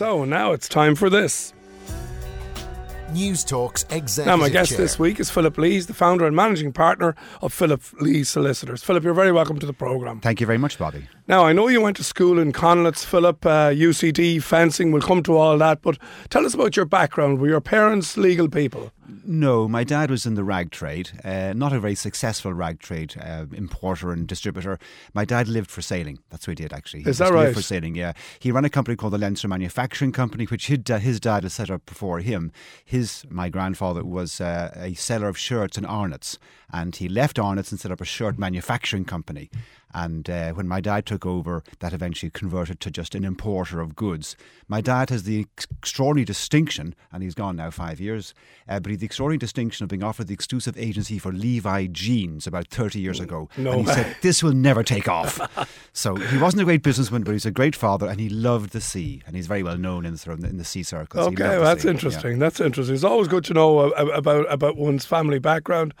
So now it's time for this. News Talks Executive Now, my guest Chair. this week is Philip Lees, the founder and managing partner of Philip Lees Solicitors. Philip, you're very welcome to the programme. Thank you very much, Bobby. Now, I know you went to school in Conlitz, Philip, uh, UCD, fencing, we'll come to all that, but tell us about your background. Were your parents legal people? No, my dad was in the rag trade, uh, not a very successful rag trade uh, importer and distributor. My dad lived for sailing. That's what he did, actually. He Is that right? For sailing, yeah. He ran a company called the Leinster Manufacturing Company, which his, his dad had set up before him. His, my grandfather, was uh, a seller of shirts and arnotts, and he left arnotts and set up a shirt manufacturing company. And uh, when my dad took over, that eventually converted to just an importer of goods. My dad has the extraordinary distinction, and he's gone now five years, uh, but he had the extraordinary distinction of being offered the exclusive agency for Levi jeans about 30 years ago. No and he said, This will never take off. so he wasn't a great businessman, but he's a great father, and he loved the sea. And he's very well known in the, sort of in the sea circles. Okay, well, that's sea, yeah. interesting. That's interesting. It's always good to know uh, about about one's family background.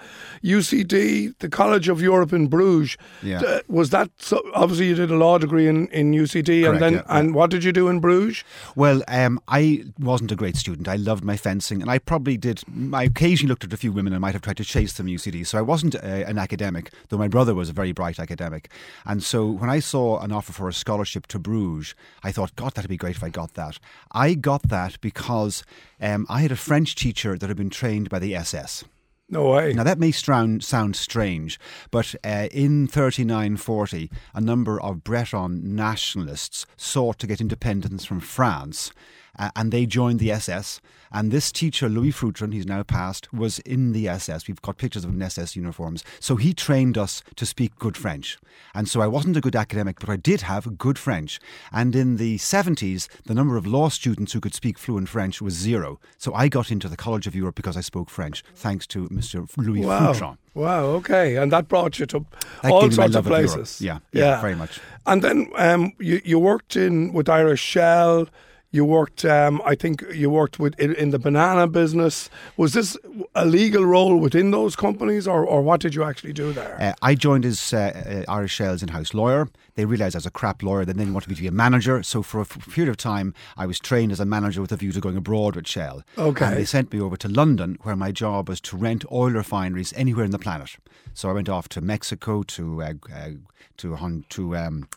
UCD, the College of Europe in Bruges. Yeah. Uh, was that so, obviously you did a law degree in, in UCD, and then yeah, yeah. and what did you do in Bruges? Well, um, I wasn't a great student. I loved my fencing, and I probably did. I occasionally looked at a few women and might have tried to chase them UCD. So I wasn't uh, an academic, though my brother was a very bright academic. And so when I saw an offer for a scholarship to Bruges, I thought, God, that'd be great if I got that. I got that because um, I had a French teacher that had been trained by the SS. No way. Now, that may sound, sound strange, but uh, in 3940, a number of Breton nationalists sought to get independence from France. Uh, and they joined the SS. And this teacher, Louis Fruitran, he's now passed, was in the SS. We've got pictures of him in SS uniforms. So he trained us to speak good French. And so I wasn't a good academic, but I did have good French. And in the 70s, the number of law students who could speak fluent French was zero. So I got into the College of Europe because I spoke French, thanks to Mr. Louis Wow. Wow. Okay, and that brought you to That all gave me my sorts of love of places. Yeah, yeah, very much. And then um, you you worked in with Irish Shell. You worked, um, I think, you worked with in, in the banana business. Was this a legal role within those companies, or, or what did you actually do there? Uh, I joined as uh, uh, Irish Shell's in-house lawyer. They realised I was a crap lawyer. Then They then wanted me to be a manager. So for a f- period of time, I was trained as a manager with a view to going abroad with Shell. Okay. And they sent me over to London, where my job was to rent oil refineries anywhere in the planet. So I went off to Mexico, to uh, uh, to to. Um,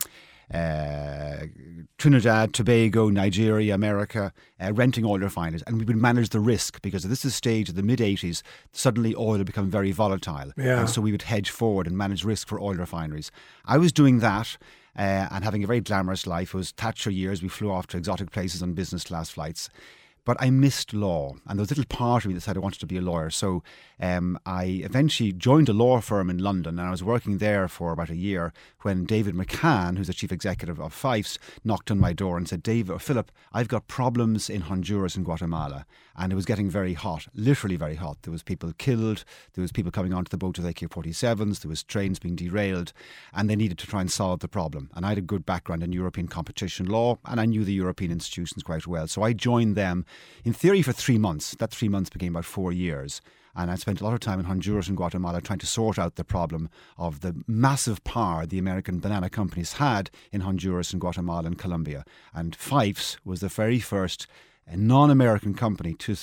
uh, Trinidad, Tobago, Nigeria, America, uh, renting oil refineries, and we would manage the risk because at this stage of the mid 80s, suddenly oil had become very volatile. Yeah. And so we would hedge forward and manage risk for oil refineries. I was doing that. Uh, and having a very glamorous life. It was Thatcher years. We flew off to exotic places on business class flights. But I missed law, and there was a little part of me that said I wanted to be a lawyer. So um, I eventually joined a law firm in London, and I was working there for about a year when David McCann, who's the chief executive of Fyffes, knocked on my door and said, "David Philip, I've got problems in Honduras and Guatemala." And it was getting very hot, literally very hot. There was people killed, there was people coming onto the boat with AK-47s, there was trains being derailed, and they needed to try and solve the problem. And I had a good background in European competition law, and I knew the European institutions quite well. So I joined them, in theory, for three months. That three months became about four years. And I spent a lot of time in Honduras and Guatemala trying to sort out the problem of the massive power the American banana companies had in Honduras and Guatemala and Colombia. And Fyffes was the very first a non-American company to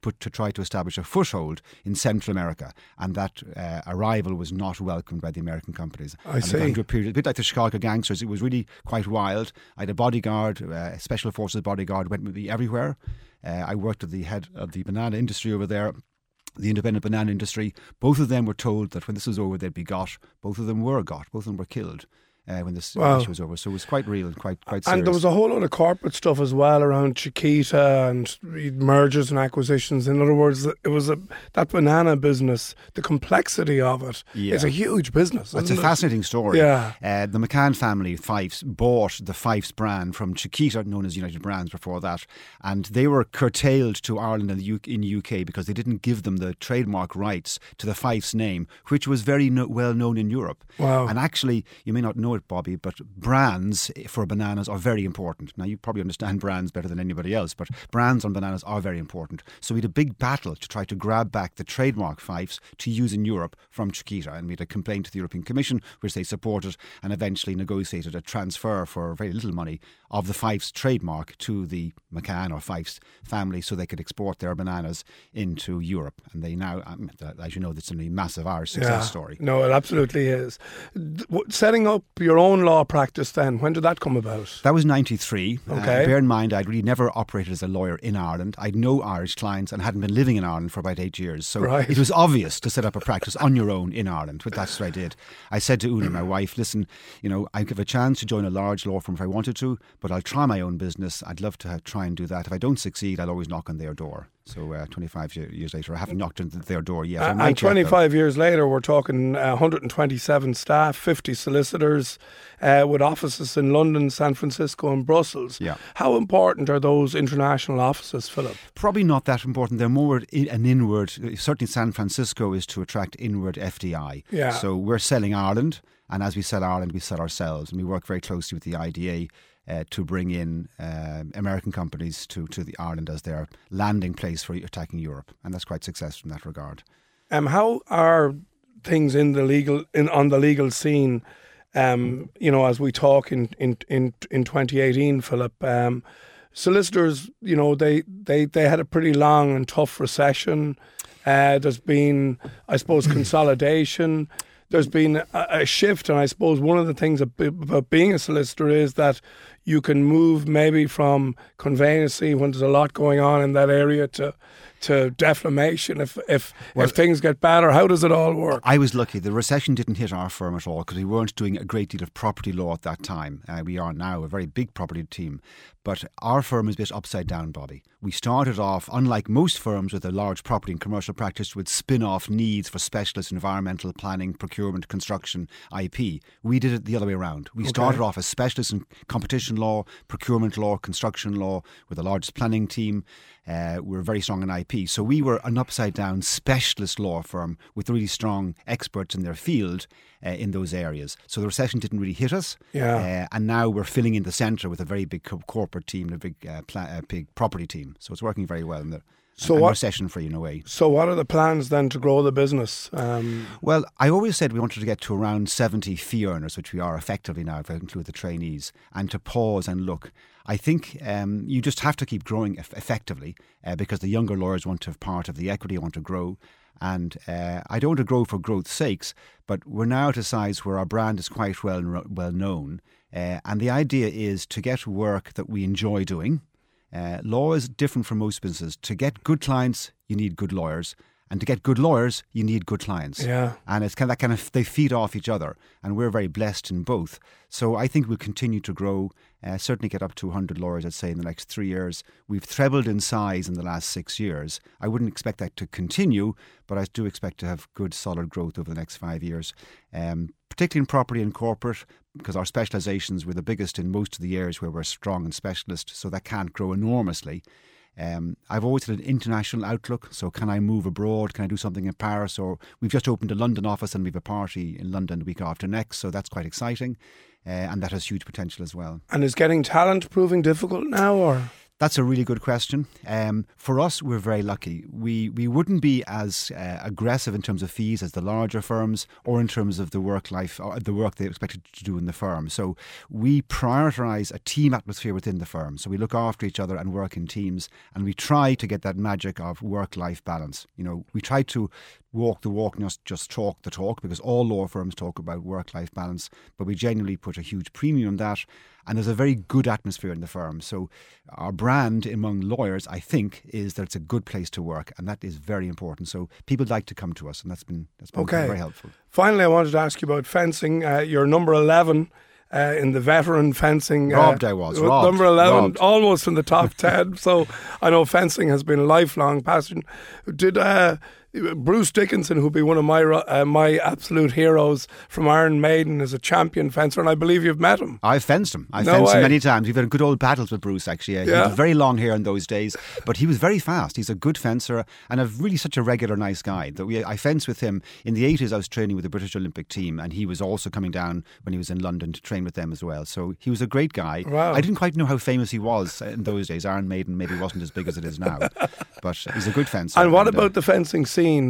put to try to establish a foothold in Central America, and that uh, arrival was not welcomed by the American companies. I and see. A period, a bit like the Chicago gangsters, it was really quite wild. I had a bodyguard, uh, a special forces bodyguard, went with me everywhere. Uh, I worked at the head of the banana industry over there. The independent banana industry, both of them were told that when this was over, they'd be got. Both of them were got. Both of them were killed uh, when this Wow. issue was over. So it was quite real and quite quite serious. and there was a whole lot of corporate stuff as well around Chiquita and mergers and acquisitions. In other words, it was a that banana business. The complexity of it is Yeah. a huge business. It's a it? fascinating story. Yeah. Uh, the McCann family, Fyffes, bought the Fyffes brand from Chiquita, known as United Brands before that, and they were curtailed to Ireland and the U- in UK because they didn't give them the trademark rights to the Fyffes name, which was very no- well known in Europe. Wow. And actually, you may not know it, it, Bobby, but brands for bananas are very important. Now, you probably understand brands better than anybody else, but brands on bananas are very important. So we had a big battle to try to grab back the trademark Fyffes to use in Europe from Chiquita, and we had a complaint to the European Commission, which they supported and eventually negotiated a transfer for very little money of the Fyffes trademark to the McCann or Fyffes family so they could export their bananas into Europe. And they now, um, as you know, that's a massive Irish success Yeah. story. No, it absolutely is. Setting up your own law practice then, when did that come about? That was 93. Uh, Okay. bear in mind, I'd really never operated as a lawyer in Ireland. I'd no Irish clients and hadn't been living in Ireland for about eight years. So Right. it was obvious to set up a practice on your own in Ireland, but that's what I did. I said to Una, my wife, listen, you know, I give a chance to join a large law firm if I wanted to, but I'll try my own business. I'd love to try and do that. If I don't succeed, I'll always knock on their door. So uh, 25 years later, I haven't knocked on their door yet. Uh, and yet, 25 years later, we're talking uh, 127 staff, 50 solicitors, uh, with offices in London, San Francisco, and Brussels. Yeah. How important are those international offices, Philip? Probably not that important. They're more an inward. Certainly, San Francisco is to attract inward FDI. Yeah. So we're selling Ireland, and as we sell Ireland, we sell ourselves, and we work very closely with the IDA. Uh, to bring in uh, American companies to, to the Ireland as their landing place for attacking Europe, and that's quite successful in that regard. Um, how are things in the legal in on the legal scene? Um, you know, as we talk in in in, in 2018, Philip. Um, solicitors, you know, they, they, they had a pretty long and tough recession. Uh, there's been, I suppose, consolidation. There's been a, a shift, and I suppose one of the things about being a solicitor is that you can move maybe from conveyancy when there's a lot going on in that area to to defamation if if if things get better. How does it all work? I was lucky. The recession didn't hit our firm at all because we weren't doing a great deal of property law at that time. Uh, we are now a very big property team. But our firm is a bit upside down, Bobby. We started off, unlike most firms with a large property and commercial practice, with spin off needs for specialist environmental planning, procurement, construction, IP. We did it the other way around. We started off as specialists in competition law, procurement law, construction law, with the largest planning team. Uh, we were very strong in IP. So we were an upside down specialist law firm with really strong experts in their field uh, in those areas. So the recession didn't really hit us. Yeah. Uh, and now we're filling in the centre with a very big co- corporate team and a big, uh, pla- uh, big property team. So it's working very well. In the, So what- recession free in a way. So, what are the plans then to grow the business? Um, Well, I always said we wanted to get to around 70 fee earners, which we are effectively now, if I include the trainees, and to pause and look. I think um, you just have to keep growing eff- effectively uh, because the younger lawyers want to have part of the equity, want to grow. And uh, I don't want to grow for growth's sakes, but we're now at a size where our brand is quite well, well known. Uh, and the idea is to get work that we enjoy doing. Uh, law is different from most businesses. To get good clients, you need good lawyers. And to get good lawyers, you need good clients. Yeah. And it's kind of that kind of they feed off each other, and we're very blessed in both. So I think we'll continue to grow. Uh, certainly get up to 100 lawyers, I'd say, in the next three years. We've trebled in size in the last six years. I wouldn't expect that to continue, but I do expect to have good, solid growth over the next five years, um, particularly in property and corporate, because our specialisations were the biggest in most of the areas where we're strong and specialist, so that can't grow enormously. Um, I've always had an international outlook. So, can I move abroad? Can I do something in Paris? Or we've just opened a London office and we've a party in London the week after next. So, that's quite exciting. Uh, and that has huge potential as well. and is getting talent proving difficult now, or That's a really good question. Um, for us, we're very lucky. We we wouldn't be as uh, aggressive in terms of fees as the larger firms, or in terms of the work life, or the work they're expected to do in the firm. So we prioritise a team atmosphere within the firm. So we look after each other and work in teams, and we try to get that magic of work life balance. You know, we try to walk the walk, not just talk the talk, because all law firms talk about work life balance, but we genuinely put a huge premium on that. And there's a very good atmosphere in the firm. So our brand among lawyers, I think, is that it's a good place to work, and that is very important. So people like to come to us, and that's been that's been Okay. very helpful. finally, I wanted to ask you about fencing. Uh, you're number eleven. Uh, in the veteran fencing, Robbed uh, I was, uh, robbed, number eleven, robbed. almost in the top ten. So I know fencing has been a lifelong passion. Did uh, Bruce Dickinson, who'd be one of my uh, my absolute heroes from Iron Maiden, is a champion fencer, and I believe you've met him. I've fenced him. I've No fenced way. him many times. We've had good old battles with Bruce, actually. Uh, He Yeah. had very long hair in those days, but he was very fast. He's a good fencer and a really such a regular, nice guy. That we, I fenced with him in the 80s. I was training with the British Olympic team, and he was also coming down when he was in London to train with them as well. So he was a great guy. Wow. I didn't quite know how famous he was in those days. Iron Maiden maybe wasn't as big as it is now, but he's a good fencer. And what uh, about the fencing scene?